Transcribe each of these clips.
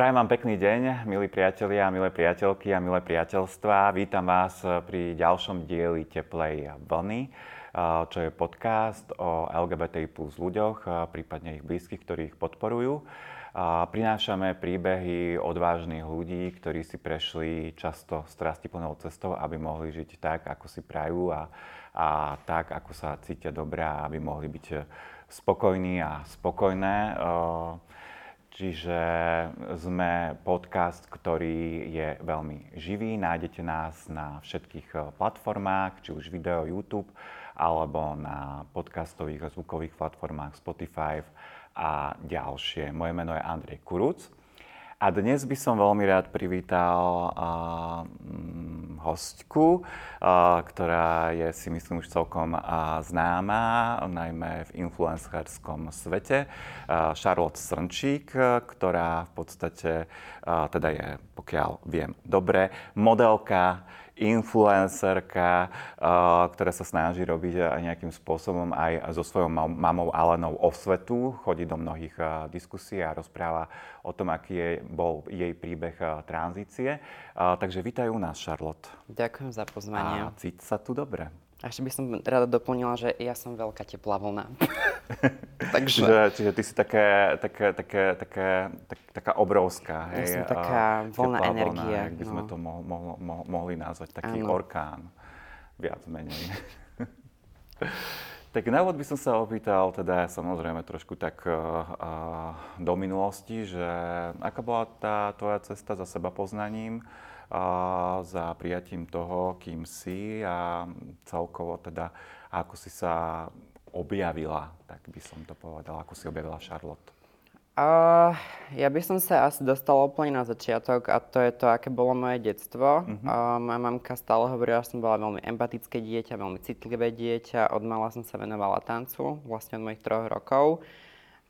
Prajem vám pekný deň, milí priatelia, milé priateľky a milé priateľstva. Vítam vás pri ďalšom dieli Teplej vlny, čo je podcast o LGBTI plus ľuďoch, prípadne ich blízkych, ktorí ich podporujú. Prinášame príbehy odvážnych ľudí, ktorí si prešli často strastiplnou cestou, aby mohli žiť tak, ako si prajú a, a tak, ako sa cítia dobre a aby mohli byť spokojní a spokojné. Čiže sme podcast, ktorý je veľmi živý. Nájdete nás na všetkých eh, platformách, či už video, YouTube, alebo na podcastových a zvukových platformách Spotify a ďalšie. Moje meno je Andrej Kuruc. A dnes by som veľmi rád privítal uh, hostku, uh, ktorá je si myslím už celkom uh, známa, najmä v influencerskom svete. Uh, Charlotte Srnčík, ktorá v podstate uh, teda je, pokiaľ viem dobre, modelka, influencerka, ktorá sa snaží robiť aj nejakým spôsobom aj so svojou mamou Alenou osvetu, chodí do mnohých diskusí a rozpráva o tom, aký je, bol jej príbeh tranzície. Takže vítajú nás, Charlotte. Ďakujem za pozvanie. A cíť sa tu dobre. A ešte by som rada doplnila, že ja som veľká teplá vlna. Takže... čiže, čiže ty si také, také, také, také, tak, taká obrovská. Hej, ja som taká vlna energie. Vlna, ak by sme no. to mo, mo, mo, mohli nazvať, taký ano. orkán. Viac menej. tak na úvod by som sa opýtal, teda samozrejme trošku tak uh, do minulosti, že aká bola tá tvoja cesta za seba poznaním, za prijatím toho, kým si a celkovo teda ako si sa objavila, tak by som to povedala, ako si objavila Charlotte. Uh, ja by som sa asi dostala úplne na začiatok a to je to, aké bolo moje detstvo. Uh-huh. Uh, moja mamka stále hovorila, že som bola veľmi empatické dieťa, veľmi citlivé dieťa. Od mala som sa venovala tancu, vlastne od mojich troch rokov.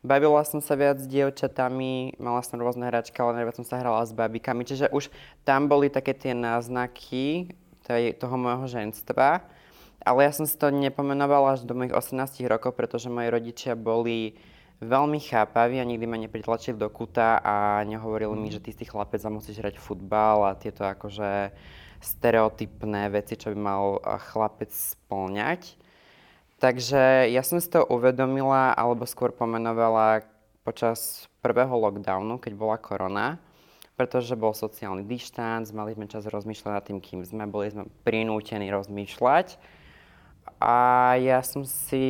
Bavila som sa viac s dievčatami, mala som rôzne hračky, ale najviac som sa hrala s babikami, čiže už tam boli také tie náznaky tej, toho môjho ženstva. Ale ja som si to nepomenovala až do mojich 18 rokov, pretože moji rodičia boli veľmi chápaví a nikdy ma nepritlačili do kuta a nehovorili mi, že ty si chlapec a musíš hrať futbal a tieto akože stereotypné veci, čo by mal chlapec splňať. Takže ja som si to uvedomila, alebo skôr pomenovala počas prvého lockdownu, keď bola korona, pretože bol sociálny dištanc, mali sme čas rozmýšľať nad tým, kým sme, boli sme prinútení rozmýšľať. A ja som si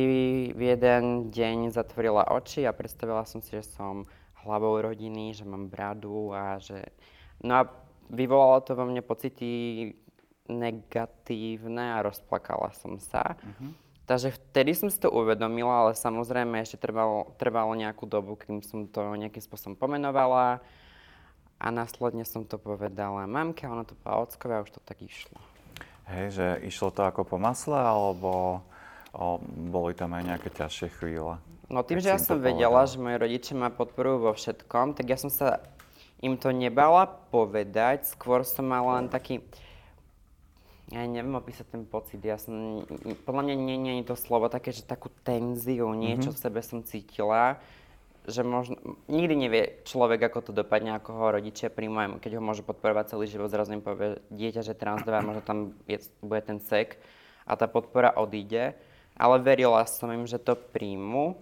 v jeden deň zatvorila oči a predstavila som si, že som hlavou rodiny, že mám bradu a že... No a vyvolalo to vo mne pocity negatívne a rozplakala som sa. Mm-hmm. Takže vtedy som si to uvedomila, ale samozrejme ešte trvalo, trvalo nejakú dobu, kým som to nejakým spôsobom pomenovala. A následne som to povedala mamke, ona to povedala ockovi a už to tak išlo. Hej, že išlo to ako po masle, alebo o, boli tam aj nejaké ťažšie chvíle? No tým, že ja som vedela, že moji rodičia ma podporujú vo všetkom, tak ja som sa im to nebala povedať, skôr som mala len taký, ja neviem opísať ten pocit, ja som, podľa mňa nie, nie je to slovo také, že takú tenziu, niečo mm-hmm. v sebe som cítila, že možno, nikdy nevie človek, ako to dopadne, ako ho rodičia príjmajú, keď ho môžu podporovať celý život, zrazu im povie dieťa, že transdová, možno tam je, bude ten sek a tá podpora odíde, ale verila som im, že to príjmu,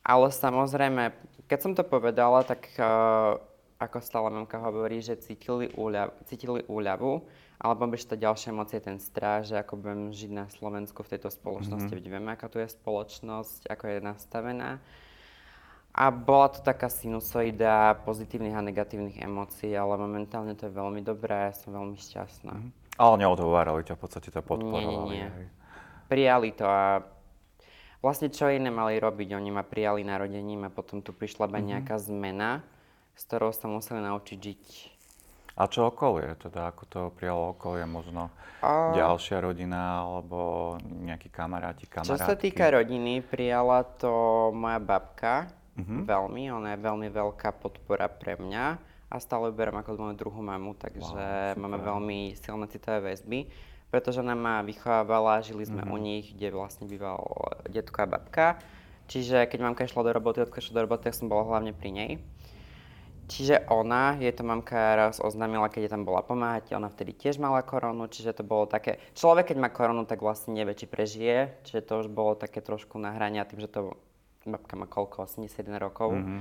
ale samozrejme, keď som to povedala, tak uh, ako stále mamka hovorí, že cítili, úľav, cítili úľavu, alebo ešte tá ďalšia emocia, ten strach, že ako budem žiť na Slovensku v tejto spoločnosti, mm-hmm. vieme, aká tu je spoločnosť, ako je nastavená. A bola to taká sinusoida pozitívnych a negatívnych emócií, ale momentálne to je veľmi dobré ja som veľmi šťastná. Mm-hmm. Ale neodhovárali ťa, v podstate to podporovali. Nie, nie, nie. Prijali to a vlastne čo iné mali robiť? Oni ma prijali narodením a potom tu prišla mm-hmm. nejaká zmena, s ktorou sa museli naučiť žiť a čo okolie? Teda ako to prijalo okolie? Možno a... ďalšia rodina alebo nejakí kamaráti, kamarátky? Čo sa týka rodiny, prijala to moja babka uh-huh. veľmi. Ona je veľmi veľká podpora pre mňa a stále ju beriem ako moju druhú mamu, takže wow, máme veľmi silné citové väzby. Pretože ona ma vychovávala, žili sme uh-huh. u nich, kde vlastne býval detko a babka. Čiže keď mamka išla do roboty, odko išla do roboty, tak som bola hlavne pri nej. Čiže ona, je to mamka raz oznámila, keď je tam bola pomáhať, ona vtedy tiež mala koronu, čiže to bolo také, človek keď má koronu, tak vlastne nevie, či prežije, čiže to už bolo také trošku na hrania tým, že to babka má koľko, 81 rokov. Mm-hmm.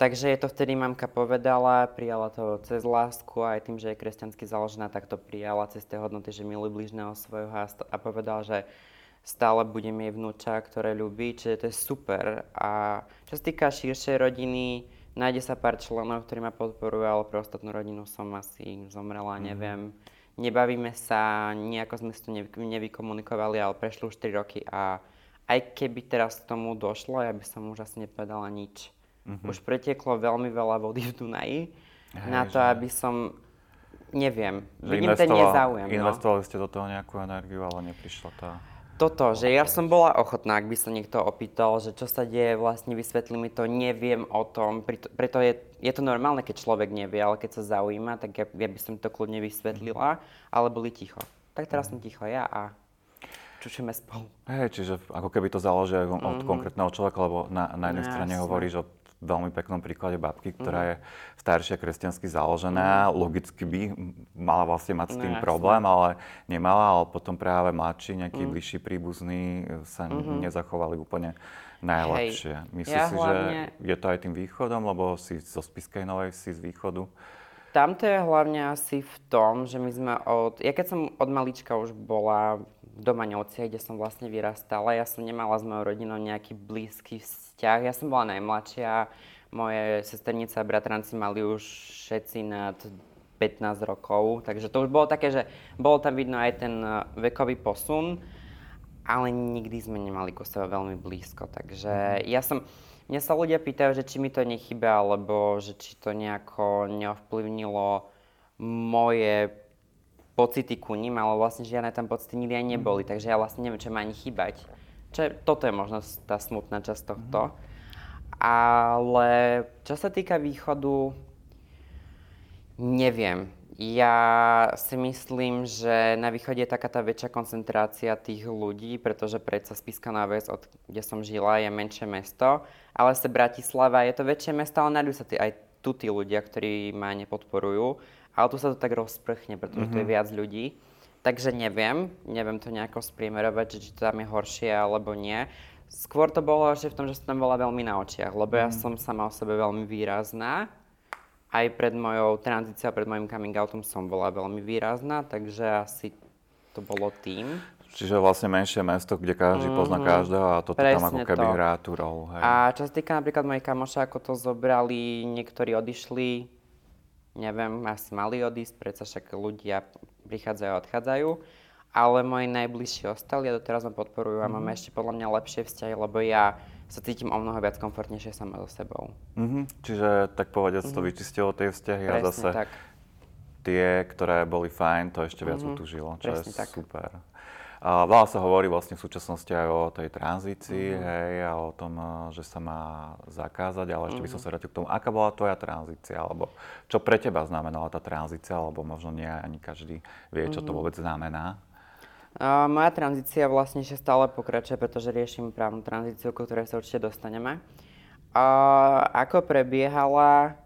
Takže je to vtedy mamka povedala, prijala to cez lásku aj tým, že je kresťansky založená, tak to prijala cez tie hodnoty, že miluje bližného svojho a povedala, že stále budem jej vnúča, ktoré ľubí, čiže to je super. A čo sa týka širšej rodiny, nájde sa pár členov, ktorí ma podporujú, ale pre ostatnú rodinu som asi zomrela, mm. neviem. Nebavíme sa, nejako sme si to nevykomunikovali, ale prešli už 3 roky a aj keby teraz k tomu došlo, ja by som už asi nepovedala nič. Mm-hmm. Už pretieklo veľmi veľa vody v Dunaji Hej, na to, že... aby som, neviem, vidím ten nezáujem. No. Investovali no. ste do toho nejakú energiu, ale neprišla tá toto, že ja som bola ochotná, ak by sa niekto opýtal, že čo sa deje, vlastne vysvetli mi to, neviem o tom, preto, preto je, je to normálne, keď človek nevie, ale keď sa zaujíma, tak ja, ja by som to kľudne vysvetlila, ale boli ticho. Tak teraz som ticho ja a čučíme spolu. Hej, čiže ako keby to záleží od mm-hmm. konkrétneho človeka, lebo na, na jednej no, strane hovoríš o veľmi peknom príklade babky, ktorá mm. je staršia kresťansky založená. Mm. Logicky by mala vlastne mať s tým no, problém, ale nemala, ale potom práve mladší, nejakí mm. bližší príbuzní sa mm-hmm. nezachovali úplne najlepšie. Hej. Myslíš ja si, hlavne... že je to aj tým východom, lebo si zo Spiskej Novej, si z východu? Tamto je hlavne asi v tom, že my sme od... Ja keď som od malička už bola v Domaňovci, kde som vlastne vyrastala, ja som nemala s mojou rodinou nejaký blízky vzťah. Ja som bola najmladšia, moje sesternice a bratranci mali už všetci nad 15 rokov, takže to už bolo také, že bolo tam vidno aj ten e, vekový posun, ale nikdy sme nemali ku sebe veľmi blízko, takže ja som... Mňa sa ľudia pýtajú, že či mi to nechyba, alebo že či to nejako neovplyvnilo moje pocity ku ním, ale vlastne žiadne tam pocity nikdy aj neboli, mhm. takže ja vlastne neviem, čo má ani chýbať. Čo, toto je možno tá smutná časť tohto. Mm. Ale čo sa týka východu, neviem. Ja si myslím, že na východe je taká tá väčšia koncentrácia tých ľudí, pretože predsa Spiska Vec, od kde som žila, je menšie mesto, ale sa Bratislava je to väčšie mesto, ale nájdú sa tí, aj tu tí ľudia, ktorí ma nepodporujú. Ale tu sa to tak rozprchne, pretože mm-hmm. tu je mhm. viac ľudí. Takže neviem, neviem to nejako spriemerovať, či to tam je horšie alebo nie. Skôr to bolo že v tom, že som tam bola veľmi na očiach, lebo mm. ja mhm. som sama o sebe veľmi výrazná. Aj pred mojou tranzíciou, pred mojim coming outom som bola veľmi výrazná, takže asi to bolo tým. Čiže vlastne menšie mesto, kde každý mm-hmm. pozná každého a toto Presne tam ako keby to. hrá tú rolu. Hej. A čo sa týka napríklad mojich kamoša, ako to zobrali, niektorí odišli, neviem, asi mali odísť, predsa však ľudia prichádzajú a odchádzajú. Ale moji najbližší ostali a doteraz ma podporujú a mm-hmm. máme ešte podľa mňa lepšie vzťahy, lebo ja sa cítim o mnoho viac komfortnejšie sama so sebou. Mm-hmm. Čiže tak povediať mm-hmm. to mhm. vyčistilo tie vzťahy Presne a zase tak. tie, ktoré boli fajn, to ešte viac mm-hmm. utužilo, čo Presne je tak. super. A veľa sa hovorí vlastne v súčasnosti aj o tej tranzícii, mm-hmm. hej, a o tom, eh, že sa má zakázať, ale ešte mm-hmm. by som mhm. sa vrátil k tomu, aká bola tvoja tranzícia, alebo čo pre teba znamenala tá tranzícia, alebo možno nie ani každý vie, čo to mhm. vôbec znamená. Uh, moja tranzícia vlastne ešte stále pokračuje, pretože riešim právnu tranzíciu, ku ktorej sa určite dostaneme. Uh, ako prebiehala,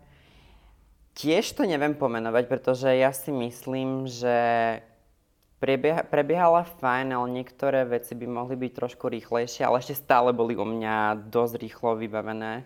tiež to neviem pomenovať, pretože ja si myslím, že Prebieha, prebiehala fajn, ale niektoré veci by mohli byť trošku rýchlejšie, ale ešte stále boli u mňa dosť rýchlo vybavené.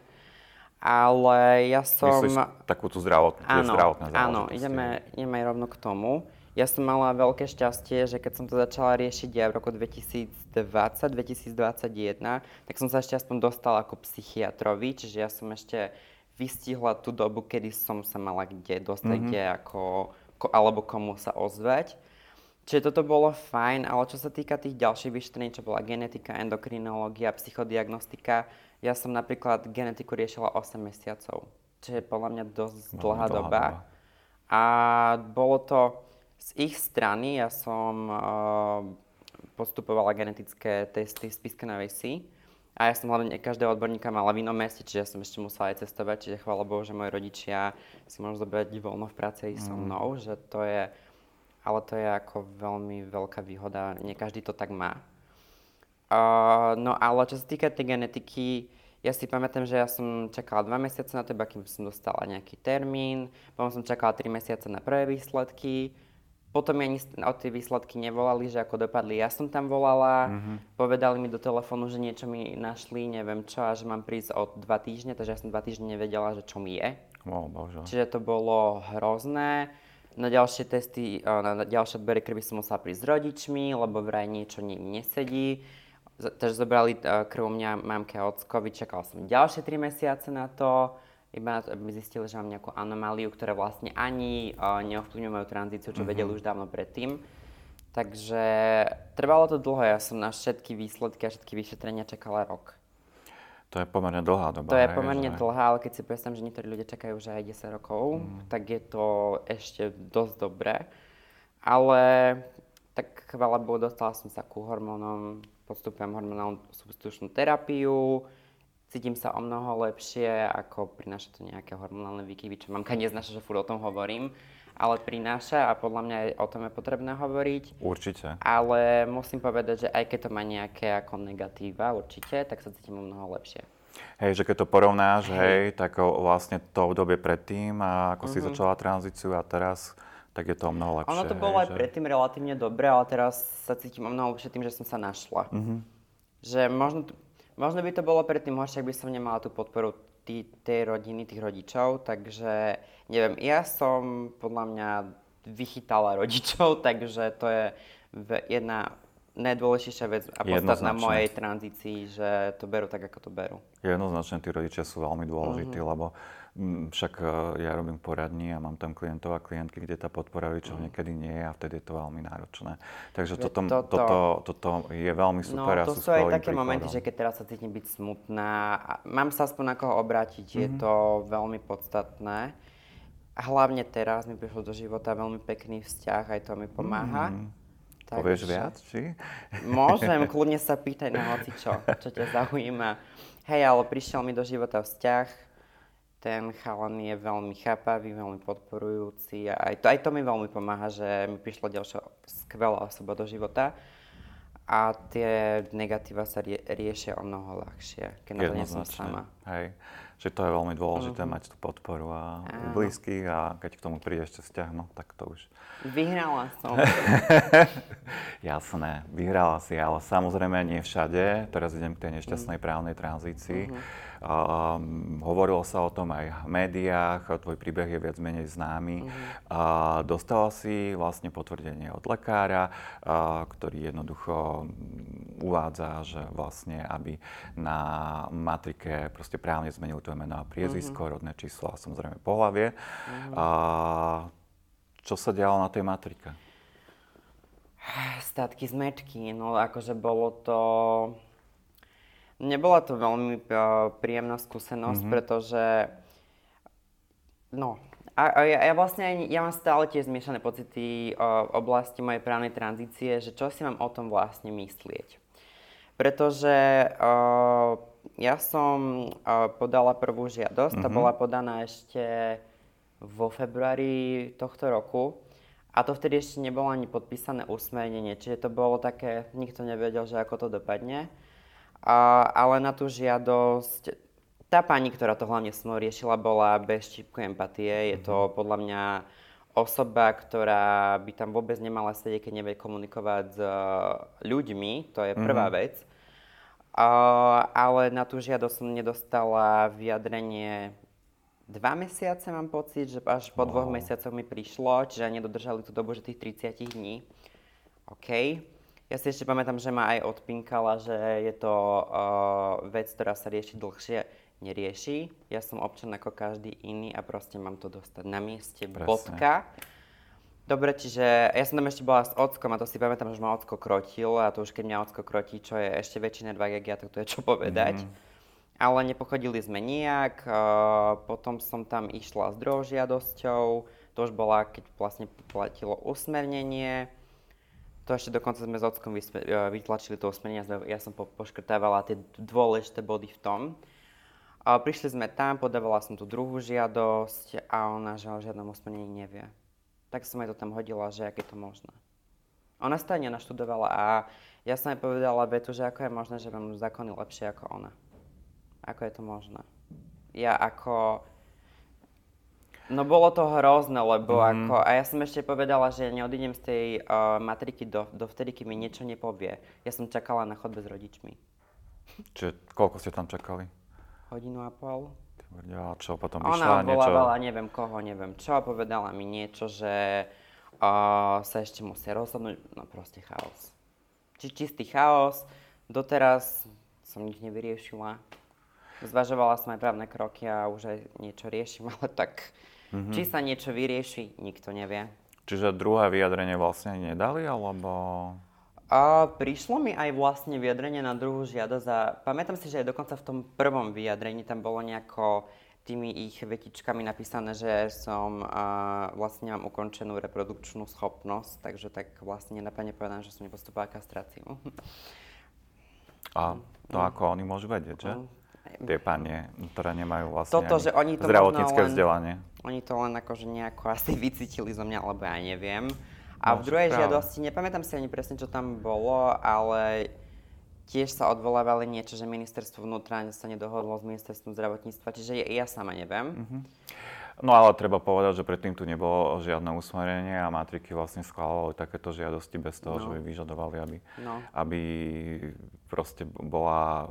Ale ja som... Myslíš takú tú zdravotnú, áno, zdravotné Áno, ideme, ideme rovno k tomu. Ja som mala veľké šťastie, že keď som to začala riešiť ja v roku 2020-2021, tak som sa ešte aspoň dostala ako psychiatrovi, čiže ja som ešte vystihla tú dobu, kedy som sa mala kde dostať, mm-hmm. kde ako, alebo komu sa ozvať. Čiže toto bolo fajn, ale čo sa týka tých ďalších vyšetrení, čo bola genetika, endokrinológia, psychodiagnostika, ja som napríklad genetiku riešila 8 mesiacov, čo je podľa mňa dosť no, dlhá, dlhá doba. doba. A bolo to z ich strany, ja som uh, postupovala genetické testy z Piskenovej si a ja som hlavne každého odborníka mala v inom meste, čiže ja som ešte musela aj cestovať, čiže chvála Bohu, že moji rodičia si môžu zobrať voľno v práci mm. so mnou, že to je ale to je ako veľmi veľká výhoda, nie každý to tak má. Uh, no ale čo sa týka tej genetiky, ja si pamätám, že ja som čakala dva mesiace na teba, kým som dostala nejaký termín, potom som čakala tri mesiace na prvé výsledky, potom mi ani o tie výsledky nevolali, že ako dopadli. Ja som tam volala, mm-hmm. povedali mi do telefónu, že niečo mi našli, neviem čo, a že mám prísť o dva týždne, takže ja som dva týždne nevedela, že čo mi je. Oh, bože. Čiže to bolo hrozné. Na ďalšie testy, na ďalšie odbery krvi som musela prísť s rodičmi, lebo vraj niečo nie, nesedí. Takže zobrali krv mňa mamke a ocko, vyčakala som ďalšie 3 mesiace na to iba aby zistili, že mám nejakú anomáliu, ktorá vlastne ani uh, neovplyvňuje moju tranzíciu, čo mm-hmm. vedeli už dávno predtým. Takže trvalo to dlho, ja som na všetky výsledky a všetky vyšetrenia čakala rok. To je pomerne dlhá doba. To je pomerne že... dlhá, ale keď si predstavím, že niektorí ľudia čakajú už aj 10 rokov, mm. tak je to ešte dosť dobré. Ale tak chvála Bohu, dostala som sa ku hormónom, podstupujem hormonálnu substitučnú terapiu, cítim sa o mnoho lepšie, ako prináša to nejaké hormonálne výkyvy, čo mamka neznáša, že furt o tom hovorím, ale prináša a podľa mňa aj o tom je potrebné hovoriť. Určite. Ale musím povedať, že aj keď to má nejaké ako negatíva, určite, tak sa cítim o mnoho lepšie. Hej, že keď to porovnáš, hej, hej tak vlastne to obdobie predtým a ako uh-huh. si mhm. začala tranzíciu a teraz, tak je to o mnoho lepšie. Ono to bolo hej, aj že... predtým relatívne dobre, ale teraz sa cítim o mnoho lepšie tým, že som sa našla. Uh-huh. Že možno, Možno by to bolo predtým horšie, ak by som nemala tú podporu tý, tej rodiny, tých rodičov, takže neviem, ja som podľa mňa vychytala rodičov, takže to je jedna najdôležitejšia vec a podstatná mojej tranzícii, že to berú tak, ako to berú. Jednoznačne tí rodičia sú veľmi dôležití, mm-hmm. lebo Mm, však e, ja robím poradní a mám tam klientov a klientky, kde tá podpora väčšinou mm. niekedy nie je a vtedy je to veľmi náročné. Takže toto, toto, toto, toto je veľmi no, super. No, to sú aj také príkladom. momenty, že keď teraz sa cítim byť smutná, a mám sa aspoň na koho obrátiť, mm-hmm. je mhm. to veľmi podstatné. A hlavne teraz mi prišlo do života veľmi pekný vzťah, aj to mi pomáha. Mm. Tak, Povieš viac, či? Môžem, kľudne sa pýtať na hoci čo, čo ťa zaujíma. Hej, ale prišiel mi do života vzťah, ten chalan je veľmi chápavý, veľmi podporujúci a aj to, aj to mi veľmi pomáha, že mi prišla ďalšia skvelá osoba do života a tie negatíva sa rie, riešia o mnoho ľahšie, keď na to nie som sama. Hej, že to je veľmi dôležité uh-huh. mať tú podporu a Áno. blízkych a keď k tomu príde ešte vzťah, no tak to už... Vyhrala som. Jasné, vyhrala si, ale samozrejme nie všade. Teraz idem k tej nešťastnej uh-huh. právnej tranzícii. Uh-huh Um, hovorilo sa o tom aj v médiách, tvoj príbeh je viac menej známy. Mm-hmm. Uh, dostala si vlastne potvrdenie od lekára, uh, ktorý jednoducho uvádza, že vlastne, aby na matrike proste právne zmenil to meno a priezvisko, mm-hmm. rodné číslo a samozrejme pohlavie. Mm-hmm. Uh, čo sa dialo na tej matrike? Statky zmečky, no akože bolo to Nebola to veľmi uh, príjemná skúsenosť, mm-hmm. pretože no, a, a ja, ja vlastne ja mám stále tie zmiešané pocity uh, v oblasti mojej právnej tranzície, že čo si mám o tom vlastne myslieť. Pretože uh, ja som uh, podala prvú žiadosť, mm-hmm. tá bola podaná ešte vo februári tohto roku. A to vtedy ešte nebolo ani podpísané usmernenie, čiže to bolo také, nikto nevedel, že ako to dopadne. Ale na tú žiadosť, tá pani, ktorá to hlavne so mnou riešila, bola bez čípku empatie. Je to mhm. podľa mňa osoba, ktorá by tam vôbec nemala sedieť, keď nevie komunikovať s ľuďmi. To je prvá mm-hmm. vec. Uh, ale na tú žiadosť som nedostala vyjadrenie dva mesiace, mám pocit, že až po wow. dvoch mesiacoch mi prišlo, čiže nedodržali tú dobu, že tých 30 dní. OK. Ja si ešte pamätám, že ma aj odpinkala, že je to uh, vec, ktorá sa rieši dlhšie. Nerieši. Ja som občan ako každý iný a proste mám to dostať na mieste. Presne. Bodka. Dobre, čiže ja som tam ešte bola s ockom a to si pamätám, že ma ocko krotil a to už keď mňa ocko krotí, čo je ešte väčší nedvak, jak ja, tak to je čo povedať. Mm. Ale nepochodili sme nijak, uh, potom som tam išla s druhou žiadosťou, to už bola, keď vlastne platilo usmernenie, to ešte dokonca sme s Ockom e, vytlačili to usmernenie, ja som po, poškrtávala tie dôležité body v tom. A prišli sme tam, podávala som tú druhú žiadosť a ona že o žiadnom usmernení nevie. Tak som jej to tam hodila, že aké je to možné. Ona sa naštudovala a ja som jej povedala vetu, že ako je možné, že mám zákony lepšie ako ona. Ako je to možné? Ja ako... No bolo to hrozné, lebo mm. ako... A ja som ešte povedala, že neodídem z tej uh, matriky do, do vtedy, kým mi niečo nepovie. Ja som čakala na chodbe s rodičmi. Čiže koľko ste tam čakali? Hodinu a pol. A čo, potom Ona vyšla niečo? neviem koho, neviem čo, povedala mi niečo, že uh, sa ešte musí rozhodnúť, no proste chaos. Či čistý chaos, doteraz som nič nevyriešila. Zvažovala som aj právne kroky a už aj niečo riešim, ale tak mm-hmm. či sa niečo vyrieši, nikto nevie. Čiže druhé vyjadrenie vlastne nedali, alebo... A prišlo mi aj vlastne vyjadrenie na druhú žiadosť a pamätám si, že aj dokonca v tom prvom vyjadrení tam bolo nejako tými ich vetičkami napísané, že som a, vlastne mám ukončenú reprodukčnú schopnosť, takže tak vlastne nenapadne povedané, že som nepostupovala kastráciu. A to mm. ako oni môžu vedieť, že? Tie panie, ktoré nemajú vlastne Toto, že oni to zdravotnícke len, vzdelanie. Oni to len akože nejako asi vycítili zo mňa, alebo ja neviem. A v druhej práve. žiadosti, nepamätám si ani presne, čo tam bolo, ale tiež sa odvolávali niečo, že ministerstvo vnútra sa nedohodlo s ministerstvom zdravotníctva, čiže ja, ja sama neviem. Mm-hmm. No ale treba povedať, že predtým tu nebolo žiadne usmerenie a matriky vlastne schválovali takéto žiadosti bez toho, no. že by vyžadovali, aby, no. aby proste bola,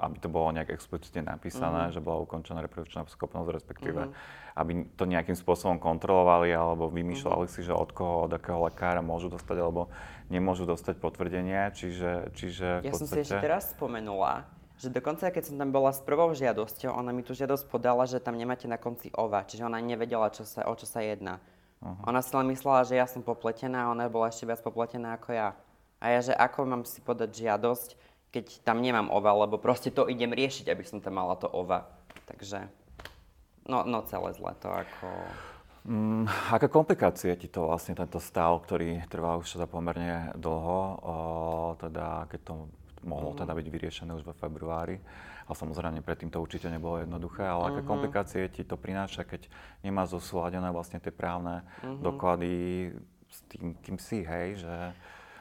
aby to bolo nejak explicitne napísané, mm-hmm. že bola ukončená reprodukčná schopnosť, respektíve mm-hmm. aby to nejakým spôsobom kontrolovali alebo vymýšľali mm-hmm. si, že od koho, od akého lekára môžu dostať alebo nemôžu dostať potvrdenie, čiže, čiže Ja podstate... som si ešte teraz spomenula, že dokonca keď som tam bola s prvou žiadosťou, ona mi tú žiadosť podala, že tam nemáte na konci ova, čiže ona nevedela, čo sa, o čo sa jedná. Uh-huh. Ona si len myslela, že ja som popletená a ona bola ešte viac popletená ako ja. A ja, že ako mám si podať žiadosť, keď tam nemám ova, lebo proste to idem riešiť, aby som tam mala to ova. Takže, no, no celé zle to ako... Mm, aké komplikácie ti to vlastne tento stav, ktorý trvá už za pomerne dlho, o, teda keď to mohlo teda byť vyriešené už vo februári. A samozrejme predtým to určite nebolo jednoduché, ale uh-huh. aké mhm. komplikácie ti to prináša, keď nemá zosúladené vlastne tie právne uh-huh. doklady s tým, kým si, hej, že...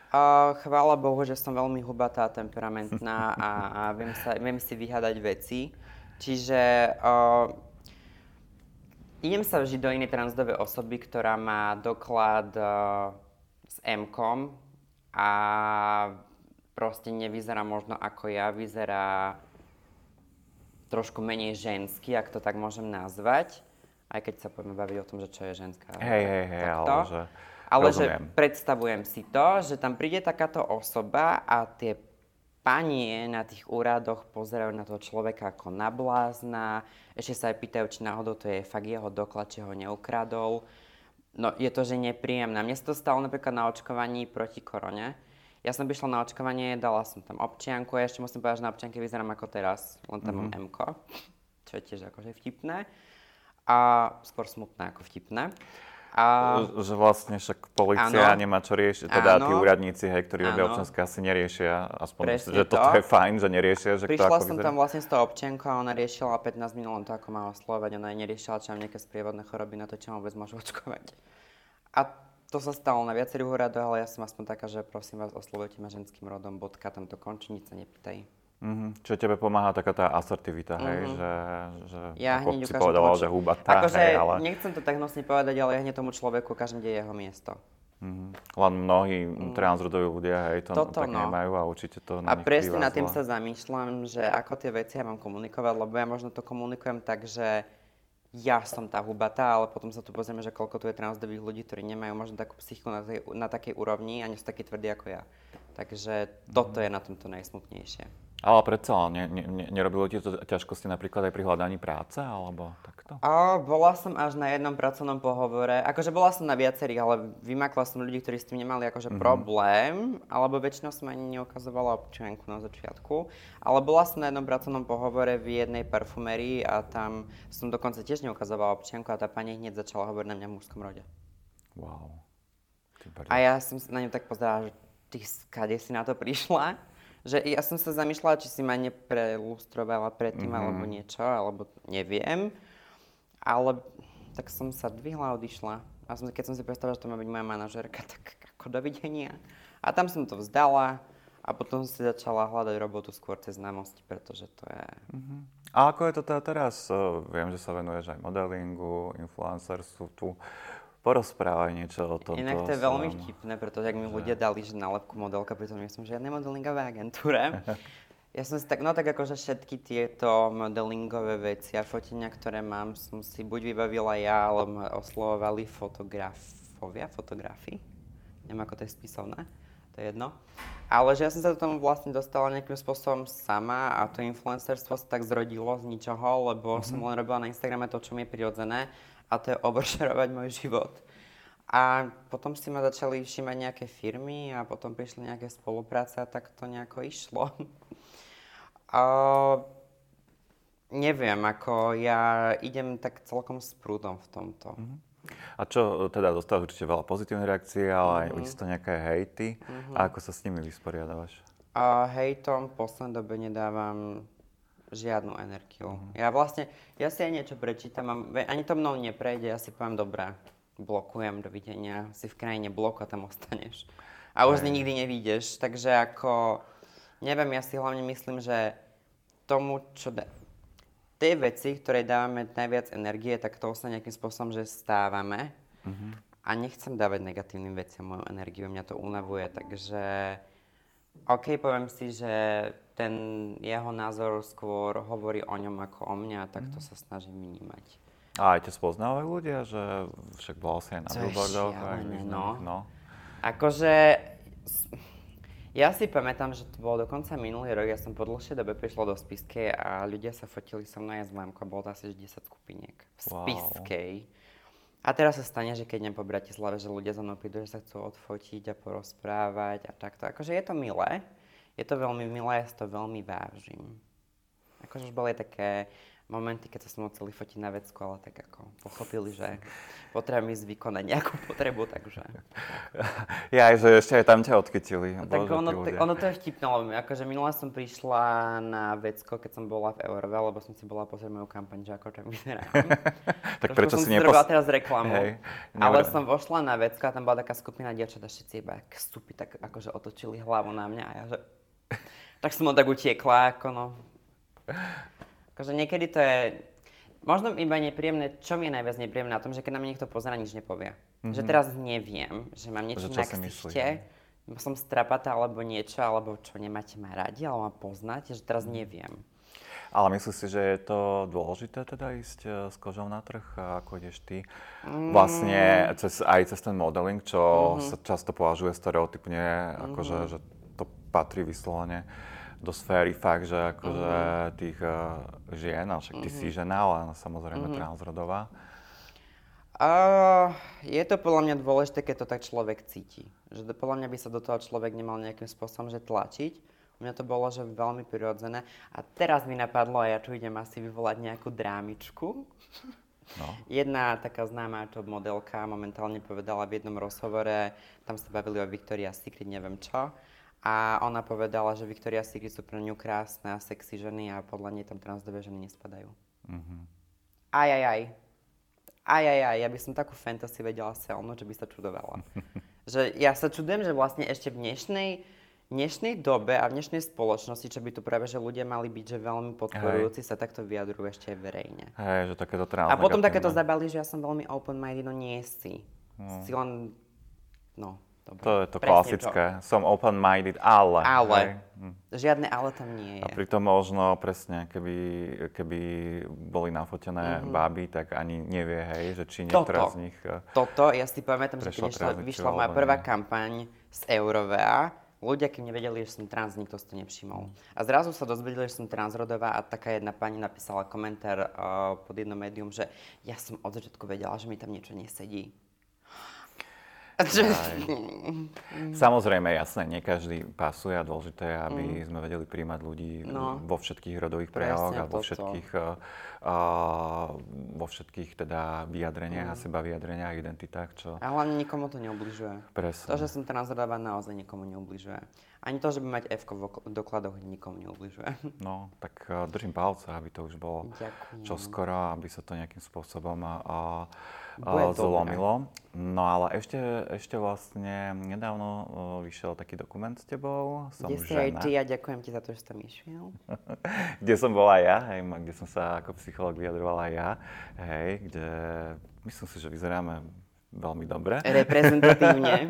Uh, chvála Bohu, že som veľmi hubatá, temperamentná a, a viem, sa, viem si vyhľadať veci. Čiže uh, idem sa vžiť do inej transdovej osoby, ktorá má doklad uh, s M-kom a proste nevyzerá možno ako ja, vyzerá trošku menej ženský, ak to tak môžem nazvať. Aj keď sa poďme baviť o tom, že čo je ženská. Hej, hej, hej, ale že... Ale že predstavujem si to, že tam príde takáto osoba a tie panie na tých úradoch pozerajú na toho človeka ako na blázna, ešte sa aj pýtajú, či náhodou to je fakt jeho doklad, či ho neukradol. No je to, že nepríjemné. Mne sa to stalo napríklad na očkovaní proti korone ja som prišla na očkovanie, dala som tam občianku, ja ešte musím povedať, že na občianke vyzerám ako teraz, len tam mm-hmm. mám MK, čo je tiež akože vtipné. A skôr smutné ako vtipné. A... Že vlastne však policia ano. nemá čo riešiť, teda ano. tí úradníci, hej, ktorí robia občianske, asi neriešia, aspoň Presne že to. toto je fajn, že neriešia, že Prišla som vyzerá. tam vlastne s tou občiankou a ona riešila 15 minút to, ako má oslovať, ona neriešila, či mám nejaké sprievodné choroby na to, či ma vôbec môžu očkovať. A to sa stalo na viacerých úradoch, ale ja som aspoň taká, že prosím vás, oslovujte ma ženským rodom, bodka, tam to končí, nič sa nepýtaj. Mm-hmm. Čiže tebe pomáha taká tá asertivita, mm-hmm. hej, mhm. že, že ja ako si povedala, že hubatá, akože, hej, ale... nechcem to tak nosne povedať, ale ja hneď tomu človeku ukážem, kde je jeho miesto. Mm-hmm. Len mnohí mm. transrodoví ľudia hej, to Toto, tak no. nemajú a určite to na A presne nad tým sa zamýšľam, že ako tie veci ja mám komunikovať, lebo ja možno to komunikujem tak, že ja som tá hubatá, ale potom sa tu pozrieme, že koľko tu je transdových ľudí, ktorí nemajú možno takú psychiku na, tej, na takej úrovni a nie sú takí tvrdí ako ja. Takže toto je na tomto najsmutnejšie. Ale predsa, ne, ne, ne, nerobilo ti to ťažkosti napríklad aj pri hľadaní práce, alebo takto? A, bola som až na jednom pracovnom pohovore. Akože bola som na viacerých, ale vymakla som ľudí, ktorí s tým nemali akože mm-hmm. problém, alebo väčšinou som ani neukazovala občianku na začiatku. Ale bola som na jednom pracovnom pohovore v jednej parfumerii a tam som dokonca tiež neukazovala občianku a tá pani hneď začala hovoriť na mňa v mužskom rode. Wow. A ja som sa na ňu tak pozerala, že ty skade si na to prišla? Že ja som sa zamýšľala, či si ma neprelustrovala predtým mm-hmm. alebo niečo, alebo neviem. Ale tak som sa dvihla a odišla. A som, keď som si predstavila, že to má byť moja manažerka, tak ako dovidenia. A tam som to vzdala a potom si začala hľadať robotu skôr cez známosti, pretože to je... Uh-huh. A ako je to teda teraz? Viem, že sa venuješ aj modelingu, influencerstvu. Porozprávaj niečo o tom. Inak to je veľmi vtipné, pretože ak mi že... ľudia dali, že nálepku modelka, pritom ja som žiadnej modelingové agentúre. ja som si tak, no tak akože všetky tieto modelingové veci a fotenia, ktoré mám, som si buď vybavila ja, alebo ma oslovovali fotografovia, fotografi. Neviem, ako to je spisovné, to je jedno. Ale že ja som sa do tomu vlastne dostala nejakým spôsobom sama a to influencerstvo sa tak zrodilo z ničoho, lebo mm-hmm. som len robila na Instagrame to, čo mi je prirodzené a to je oversharovať môj život. A potom si ma začali všímať nejaké firmy a potom prišli nejaké spolupráce a tak to nejako išlo. a, neviem, ako ja idem tak celkom s prúdom v tomto. Mm-hmm. A čo teda dostal určite veľa pozitívnej reakcie, ale mm-hmm. aj isto nejaké hejty. Mm-hmm. A ako sa s nimi vysporiadavaš? A hejtom v poslednej dobe nedávam žiadnu energiu. Uh-huh. Ja vlastne, ja si aj niečo prečítam a ani to mnou neprejde, ja si poviem, dobré, blokujem, dovidenia, si v krajine bloku a tam ostaneš. A už z nikdy nevídeš, takže ako, neviem, ja si hlavne myslím, že tomu, čo da- tie veci, ktoré dávame najviac energie, tak to sa nejakým spôsobom, že stávame. Uh-huh. A nechcem dávať negatívnym veciam moju energiu, mňa to unavuje, takže OK, poviem si, že ten jeho názor skôr hovorí o ňom ako o mňa, tak to mhm. sa snažím vnímať. A aj ťa spoznávajú ľudia, že však bol si aj na billboardoch? no. no. Akože, ja si pamätám, že to bolo dokonca minulý rok, ja som po dlhšej dobe prišla do Spiskej a ľudia sa fotili so mnou aj s Lámkou, bolo to asi 10 skupiniek v Spiskej. Wow. A teraz sa stane, že keď idem po Bratislave, že ľudia za mnou prídu, že sa chcú odfotiť a porozprávať a takto. Akože je to milé, je to veľmi milé, ja si to veľmi vážim. Akože už boli také momenty, keď sa som chceli fotiť na vecku, ale tak ako pochopili, že potrebujem ísť vykonať nejakú potrebu, takže... Ja že ešte aj tam ťa odkytili. No, tak ono, tak ono to je vtipné, lebo akože minule som prišla na vecko, keď som bola v Eurove, lebo som si bola pozrieť moju kampaň, že ako tam vyzerám. tak prečo si nepos... teraz reklamu. Hej, ale som vošla na vecko a tam bola taká skupina dievčat a všetci iba stupy, tak akože otočili hlavu na mňa a ja, že... tak som tak utiekla, ako no. Akože niekedy to je, možno iba nepríjemné, čo mi je najviac nepríjemné na tom, že keď na mňa niekto pozera, nič nepovie. Mm-hmm. Že teraz neviem, že mám niečo na ksichte, som strapatá alebo niečo, alebo čo nemáte ma radi, alebo ma poznáte, že teraz mhm. neviem. Ale myslíš si, že je to dôležité teda ísť eh, s kožou na trh, ako ideš ty? Mm. Vlastne cez, aj cez ten modeling, čo mm-hmm. sa často považuje stereotypne, mm-hmm. akože že to patrí vyslovene do sféry fakt, že akože uh-huh. tých uh, žien, ale však ty uh-huh. si žena, ale samozrejme uh-huh. transrodová. Uh, je to podľa mňa dôležité, keď to tak človek cíti. Že to, podľa mňa by sa do toho človek nemal nejakým spôsobom že tlačiť. U mňa to bolo, že veľmi prirodzené. A teraz mi napadlo, a ja tu idem asi vyvolať nejakú drámičku. No. Jedna taká známa top modelka momentálne povedala v jednom rozhovore, tam sa bavili o Victoria's Secret, neviem čo, a ona povedala, že Victoria's Secret sú pre ňu krásne a sexy ženy a podľa nej tam transdové ženy nespadajú. Mm-hmm. Aj, aj, aj. Aj, aj, aj. Ja by som takú fantasy vedela selnúť, že by sa čudovala. že ja sa čudujem, že vlastne ešte v dnešnej, dnešnej dobe a v dnešnej spoločnosti, čo by tu práve, že ľudia mali byť, že veľmi podporujúci, Hej. sa takto vyjadrujú ešte aj verejne. Hej, že takéto A potom takéto zabali, že ja som veľmi open-minded, no nie si. No. Si len, no, Dobre. To je to Presne klasické. To. Som open-minded, ale. Ale. Hej. Hm. Žiadne ale tam nie je. A pritom možno presne, keby, keby boli nafotené mm-hmm. báby, tak ani nevie, hej, že či niektorá z nich eh, Toto, ja si pamätám, že keď vyšla, vyšla moja prvá kampaň z Eurovea, ľudia, keď nevedeli, že som trans, nikto si to nevšimol. A zrazu sa dozvedeli, že som transrodová a taká jedna pani napísala komentár uh, pod jedno médium, že ja som od začiatku vedela, že mi tam niečo nesedí. Samozrejme, jasné, nie každý pasuje a dôležité je, aby mm. sme vedeli príjmať ľudí no. vo všetkých rodových prejavoch a vo všetkých, uh, vo všetkých teda vyjadreniach mm. a seba vyjadreniach, identitách. Čo... A hlavne nikomu to neubližuje. Presne. To, že som transrodová, naozaj nikomu neubližuje. ani to, že by mať F v dokladoch nikomu neubližuje. No, tak uh, držím palce, aby to už bolo Ďakujem. čoskoro, aby sa to nejakým spôsobom uh, Bude uh, zlomilo. No ale ešte, ešte vlastne nedávno uh, vyšiel taký dokument s tebou, Som Kde si aj ty, ja ďakujem ti za to, že si tam išiel. kde som bola ja, hej, kde som sa ako psycholog vyjadrovala ja, hej, kde myslím si, že vyzeráme veľmi dobre. Reprezentatívne.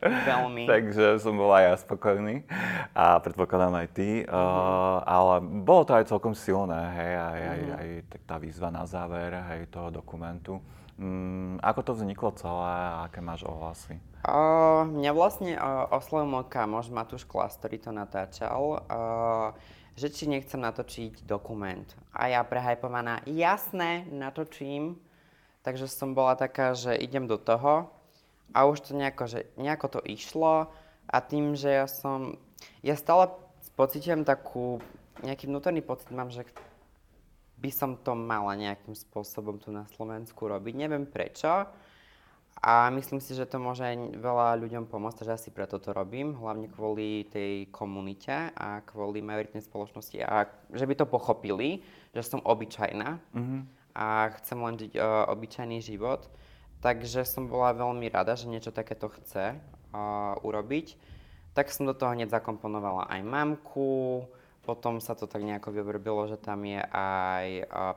Veľmi. Takže som bola ja spokojný a predpokladám aj ty. Mhm. Uh, ale bolo to aj celkom silné, hej, aj, aj, Mhm. aj tak tá výzva na záver hej, toho dokumentu. Mm, ako to vzniklo celé a aké máš ohlasy? Uh, mňa vlastne uh, oslovil môj kamoš Matúš Klas, ktorý to natáčal, uh, že či nechcem natočiť dokument. A ja prehajpovaná, jasné, natočím. Takže som bola taká, že idem do toho. A už to nejako, že nejako to išlo. A tým, že ja som, ja stále pocitujem takú, nejaký vnútorný pocit mám, že by som to mala nejakým spôsobom tu na Slovensku robiť. Neviem prečo. A myslím si, že to môže aj veľa ľuďom pomôcť, takže asi preto to robím, hlavne kvôli tej komunite a kvôli majoritnej spoločnosti a že by to pochopili, že som obyčajná a chcem len žiť uh, obyčajný život. Takže som bola veľmi rada, že niečo takéto chce uh, urobiť. Tak som do toho hneď zakomponovala aj mamku, potom sa to tak nejako vyvrbilo, že tam je aj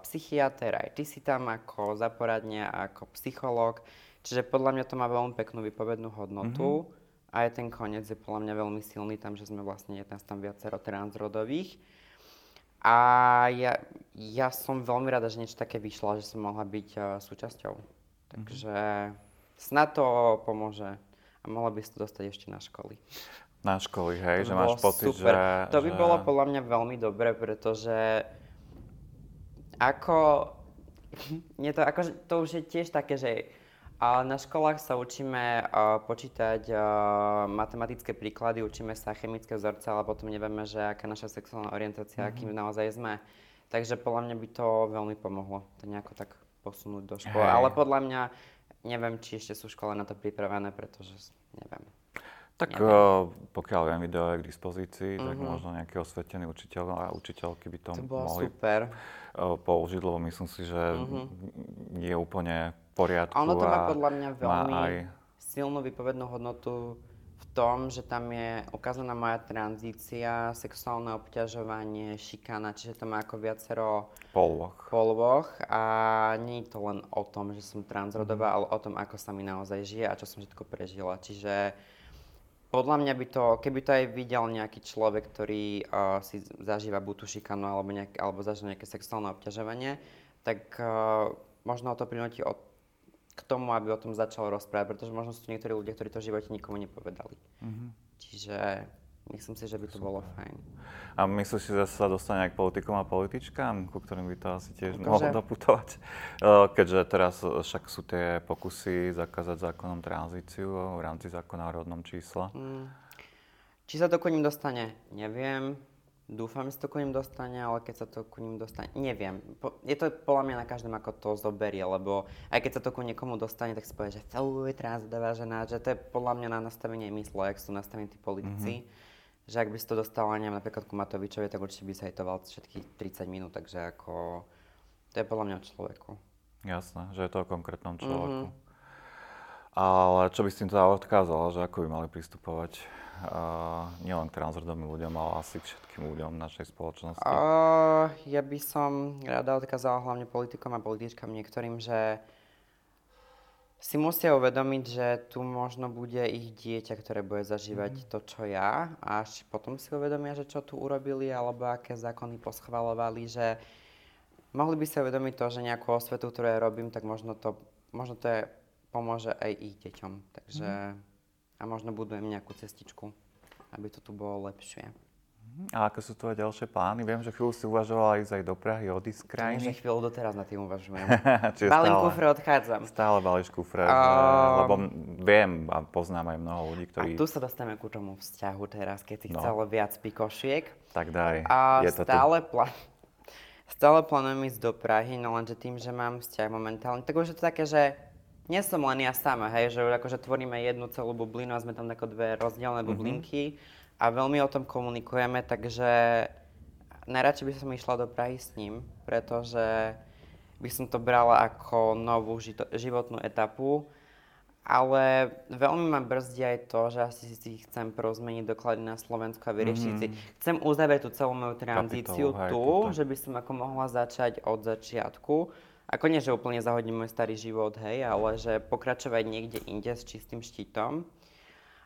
psychiatr, aj ty si tam ako za poradne, ako psychológ. Čiže podľa mňa to má veľmi peknú vypovednú hodnotu. A aj ten koniec je podľa mňa veľmi silný, tam, že sme vlastne, je tam viacero transrodových. A ja, ja som veľmi rada, že niečo také vyšlo, že som mohla byť uh, súčasťou. Takže snad to pomôže. A mohla by si to dostať ešte na školy. Na školy, hej, To že máš pocit, super. že... To by že... bolo podľa mňa veľmi dobré, pretože ako... Nie to, akože, to už je tiež také, že na školách sa učíme uh, počítať uh, matematické príklady, učíme sa chemické vzorce, ale potom nevieme, že aká naša sexuálna orientácia, mm-hmm. akým naozaj sme. Takže podľa mňa by to veľmi pomohlo, to nejako tak posunúť do školy. Hej. Ale podľa mňa, neviem, či ešte sú školy na to pripravené, pretože neviem. Tak uh, pokiaľ viem, video je k dispozícii, tak Mhm. možno nejaký osvetený učiteľ a učiteľky by to, To mohli super. uh, použiť, lebo myslím si, že je úplne v poriadku. A ono to má podľa mňa veľmi aj silnú výpovednú hodnotu v tom, že tam je ukázaná moja tranzícia, sexuálne obťažovanie, šikana, čiže to má ako viacero polvoch. polvoch a nie je to len o tom, že som transrodová, ale o tom, ako sa mi naozaj žije a čo som všetko prežila. Čiže podľa mňa by to, keby to aj videl nejaký človek, ktorý uh, si zažíva buď tú šikanu alebo, nejak, alebo zažíva nejaké sexuálne obťažovanie, tak uh, možno ho to prinúti od, k tomu, aby o tom začal rozprávať, pretože možno sú niektorí ľudia, ktorí to v živote nikomu nepovedali. Čiže myslím si, že by to bolo fajn. A myslíš si, že sa dostane aj k politikom a političkám, ku ktorým by to asi tiež Akože- mohlo doputovať? Uh, Keďže teraz uh, však sú tie pokusy zakázať zákonom tranzíciu v rámci zákona o rodnom čísle. Mm. Či sa to ku ním dostane, neviem. Dúfam, že sa to ku ním dostane, ale keď sa to ku ním dostane, neviem. Je to podľa mňa na každom, ako to zoberie, lebo aj keď sa to ku niekomu dostane, tak si povie, že fuj, transdová žena, že to je podľa mňa na nastavenie mysle, ak sú nastavení tí politici. Že ak by si to dostala, neviem, napríklad ku Matovičovi, tak určite by sa hejtoval všetkých 30 minút, takže ako, to je podľa mňa o človeku. Jasné, že je to o konkrétnom Mhm. človeku. Ale čo by si im teda odkázala, že ako by mali pristupovať uh, nielen k transrodovým ľuďom, ale asi k všetkým ľuďom našej spoločnosti? Uh, ja by som rada odkázala hlavne politikom a političkám niektorým, že si musia uvedomiť, že tu možno bude ich dieťa, ktoré bude zažívať to, čo ja, a až potom si uvedomia, že čo tu urobili, alebo aké zákony poschvalovali, že mohli by si uvedomiť to, že nejakú osvetu, ktorú ja robím, tak možno to, možno to je, pomôže aj ich deťom. Takže, a možno budujem nejakú cestičku, aby to tu bolo lepšie. A aké sú tvoje ďalšie plány? Viem, že chvíľu si uvažovala ísť aj do Prahy, odísť z Že krajiny. chvíľu doteraz na tým uvažujem. Balím stále- kufre, odchádzam. Stále balíš kufre, A- že, lebo viem a poznám aj mnoho ľudí, A ktorí... tu sa dostaneme ku tomu vzťahu teraz, keď si No. chcelo viac pikošiek. Tak daj, A je to tu. stále, plá- stále plánujem ísť do Prahy, no lenže tým, že mám vzťah momentálne, tak už je to také, že nie som len ja sama, hej, že akože tvoríme jednu celú bublinu a sme tam ako dve rozdielne Mhm. bublinky. A veľmi o tom komunikujeme, takže najradšej by som išla do Prahy s ním, pretože by som to brala ako novú životnú etapu. Ale veľmi ma brzdí aj to, že asi si chcem prozmeniť doklady na Slovensku a vyriešiť mm-hmm. si. Chcem uzavrieť tú celú moju tranzíciu tu, že by som ako mohla začať od začiatku. Ako nie, že úplne zahodím môj starý život, hej, ale že pokračovať niekde inde s čistým štítom.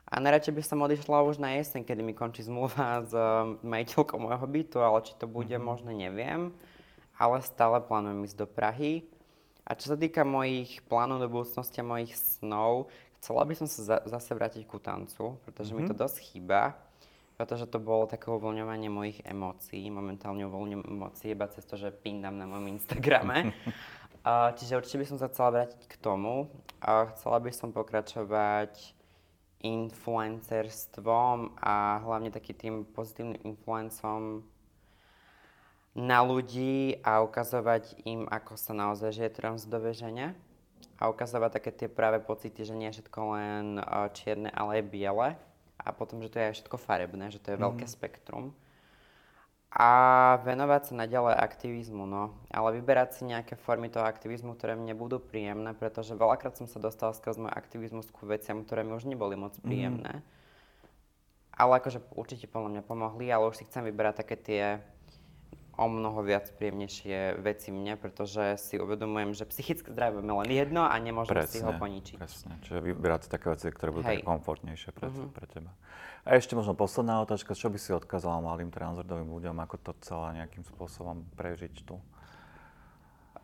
A najradšej by som odišla už na jeseň, kedy mi končí zmluva s uh, majiteľkou môjho bytu, ale či to bude mm-hmm. možno neviem. Ale stále plánujem ísť do Prahy. A čo sa týka mojich plánov do budúcnosti a mojich snov, chcela by som sa za, zase vrátiť ku tancu, pretože mm-hmm. mi to mhm. dosť chýba. Pretože to bolo také uvoľňovanie mojich emócií. Momentálne uvoľňujem emócie iba cez to, že pindám na mojom Instagrame. uh, čiže určite by som sa chcela vrátiť k tomu. Uh, chcela by som pokračovať influencerstvom a hlavne taký tým pozitívnym influencom na ľudí a ukazovať im, ako sa naozaj žije transdové žene a ukazovať také tie práve pocity, že nie je všetko len čierne, ale aj biele. A potom, že to je všetko farebné, že to je mm-hmm. veľké spektrum a venovať sa naďalej aktivizmu, no. Ale vyberať si nejaké formy toho aktivizmu, ktoré mne budú príjemné, pretože veľakrát som sa dostala skrz môj aktivizmus ku veciam, ktoré mi už neboli moc mhm. príjemné. Mm. Ale akože určite podľa mňa pomohli, ale už si chcem vyberať také tie o mnoho viac príjemnejšie veci mne, pretože si uvedomujem, že psychické zdravie je len jedno a nemôžem presne, si ho poničiť. Presne, čiže vyberať také veci, ktoré budú také komfortnejšie pre, uh-huh. pre teba. A ešte možno posledná otázka, čo by si odkázala malým transrodovým ľuďom, ako to celé nejakým spôsobom prežiť tu?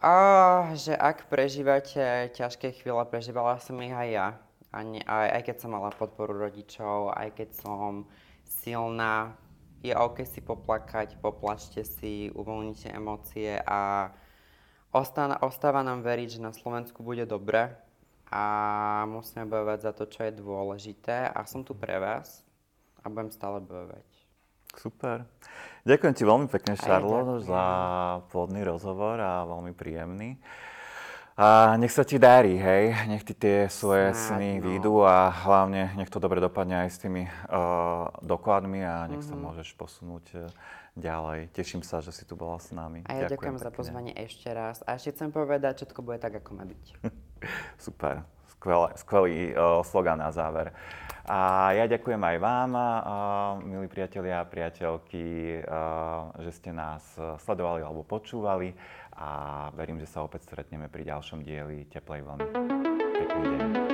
A, že ak prežívate ťažké chvíle, prežívala som ich aj ja. A ne, aj, aj keď som mala podporu rodičov, aj keď som silná, je OK si poplakať, poplačte si, uvoľnite emócie a ostáva, ostáva nám veriť, že na Slovensku bude dobre a musíme bojovať za to, čo je dôležité a som tu pre vás a budem stále bojovať. Super. Ďakujem ti veľmi pekne, Charlotte, za pôvodný rozhovor a veľmi príjemný. A nech sa ti darí, hej, nech ti tie svoje Snad, sny no. výjdu a hlavne nech to dobre dopadne aj s tými uh, dokladmi a nech mm-hmm. sa mhm. môžeš posunúť uh, ďalej. Teším sa, že si tu bola s nami. A ja ďakujem, ďakujem za pozvanie ešte raz. A ešte chcem povedať, všetko bude tak, ako má byť. Super, Skvelé, skvelý uh, slogan na záver. A ja ďakujem aj vám, uh, milí priatelia a priateľky, uh, že ste nás sledovali alebo počúvali a verím, že sa opäť stretneme pri ďalšom dieli Teplej vlny. Pekný deň.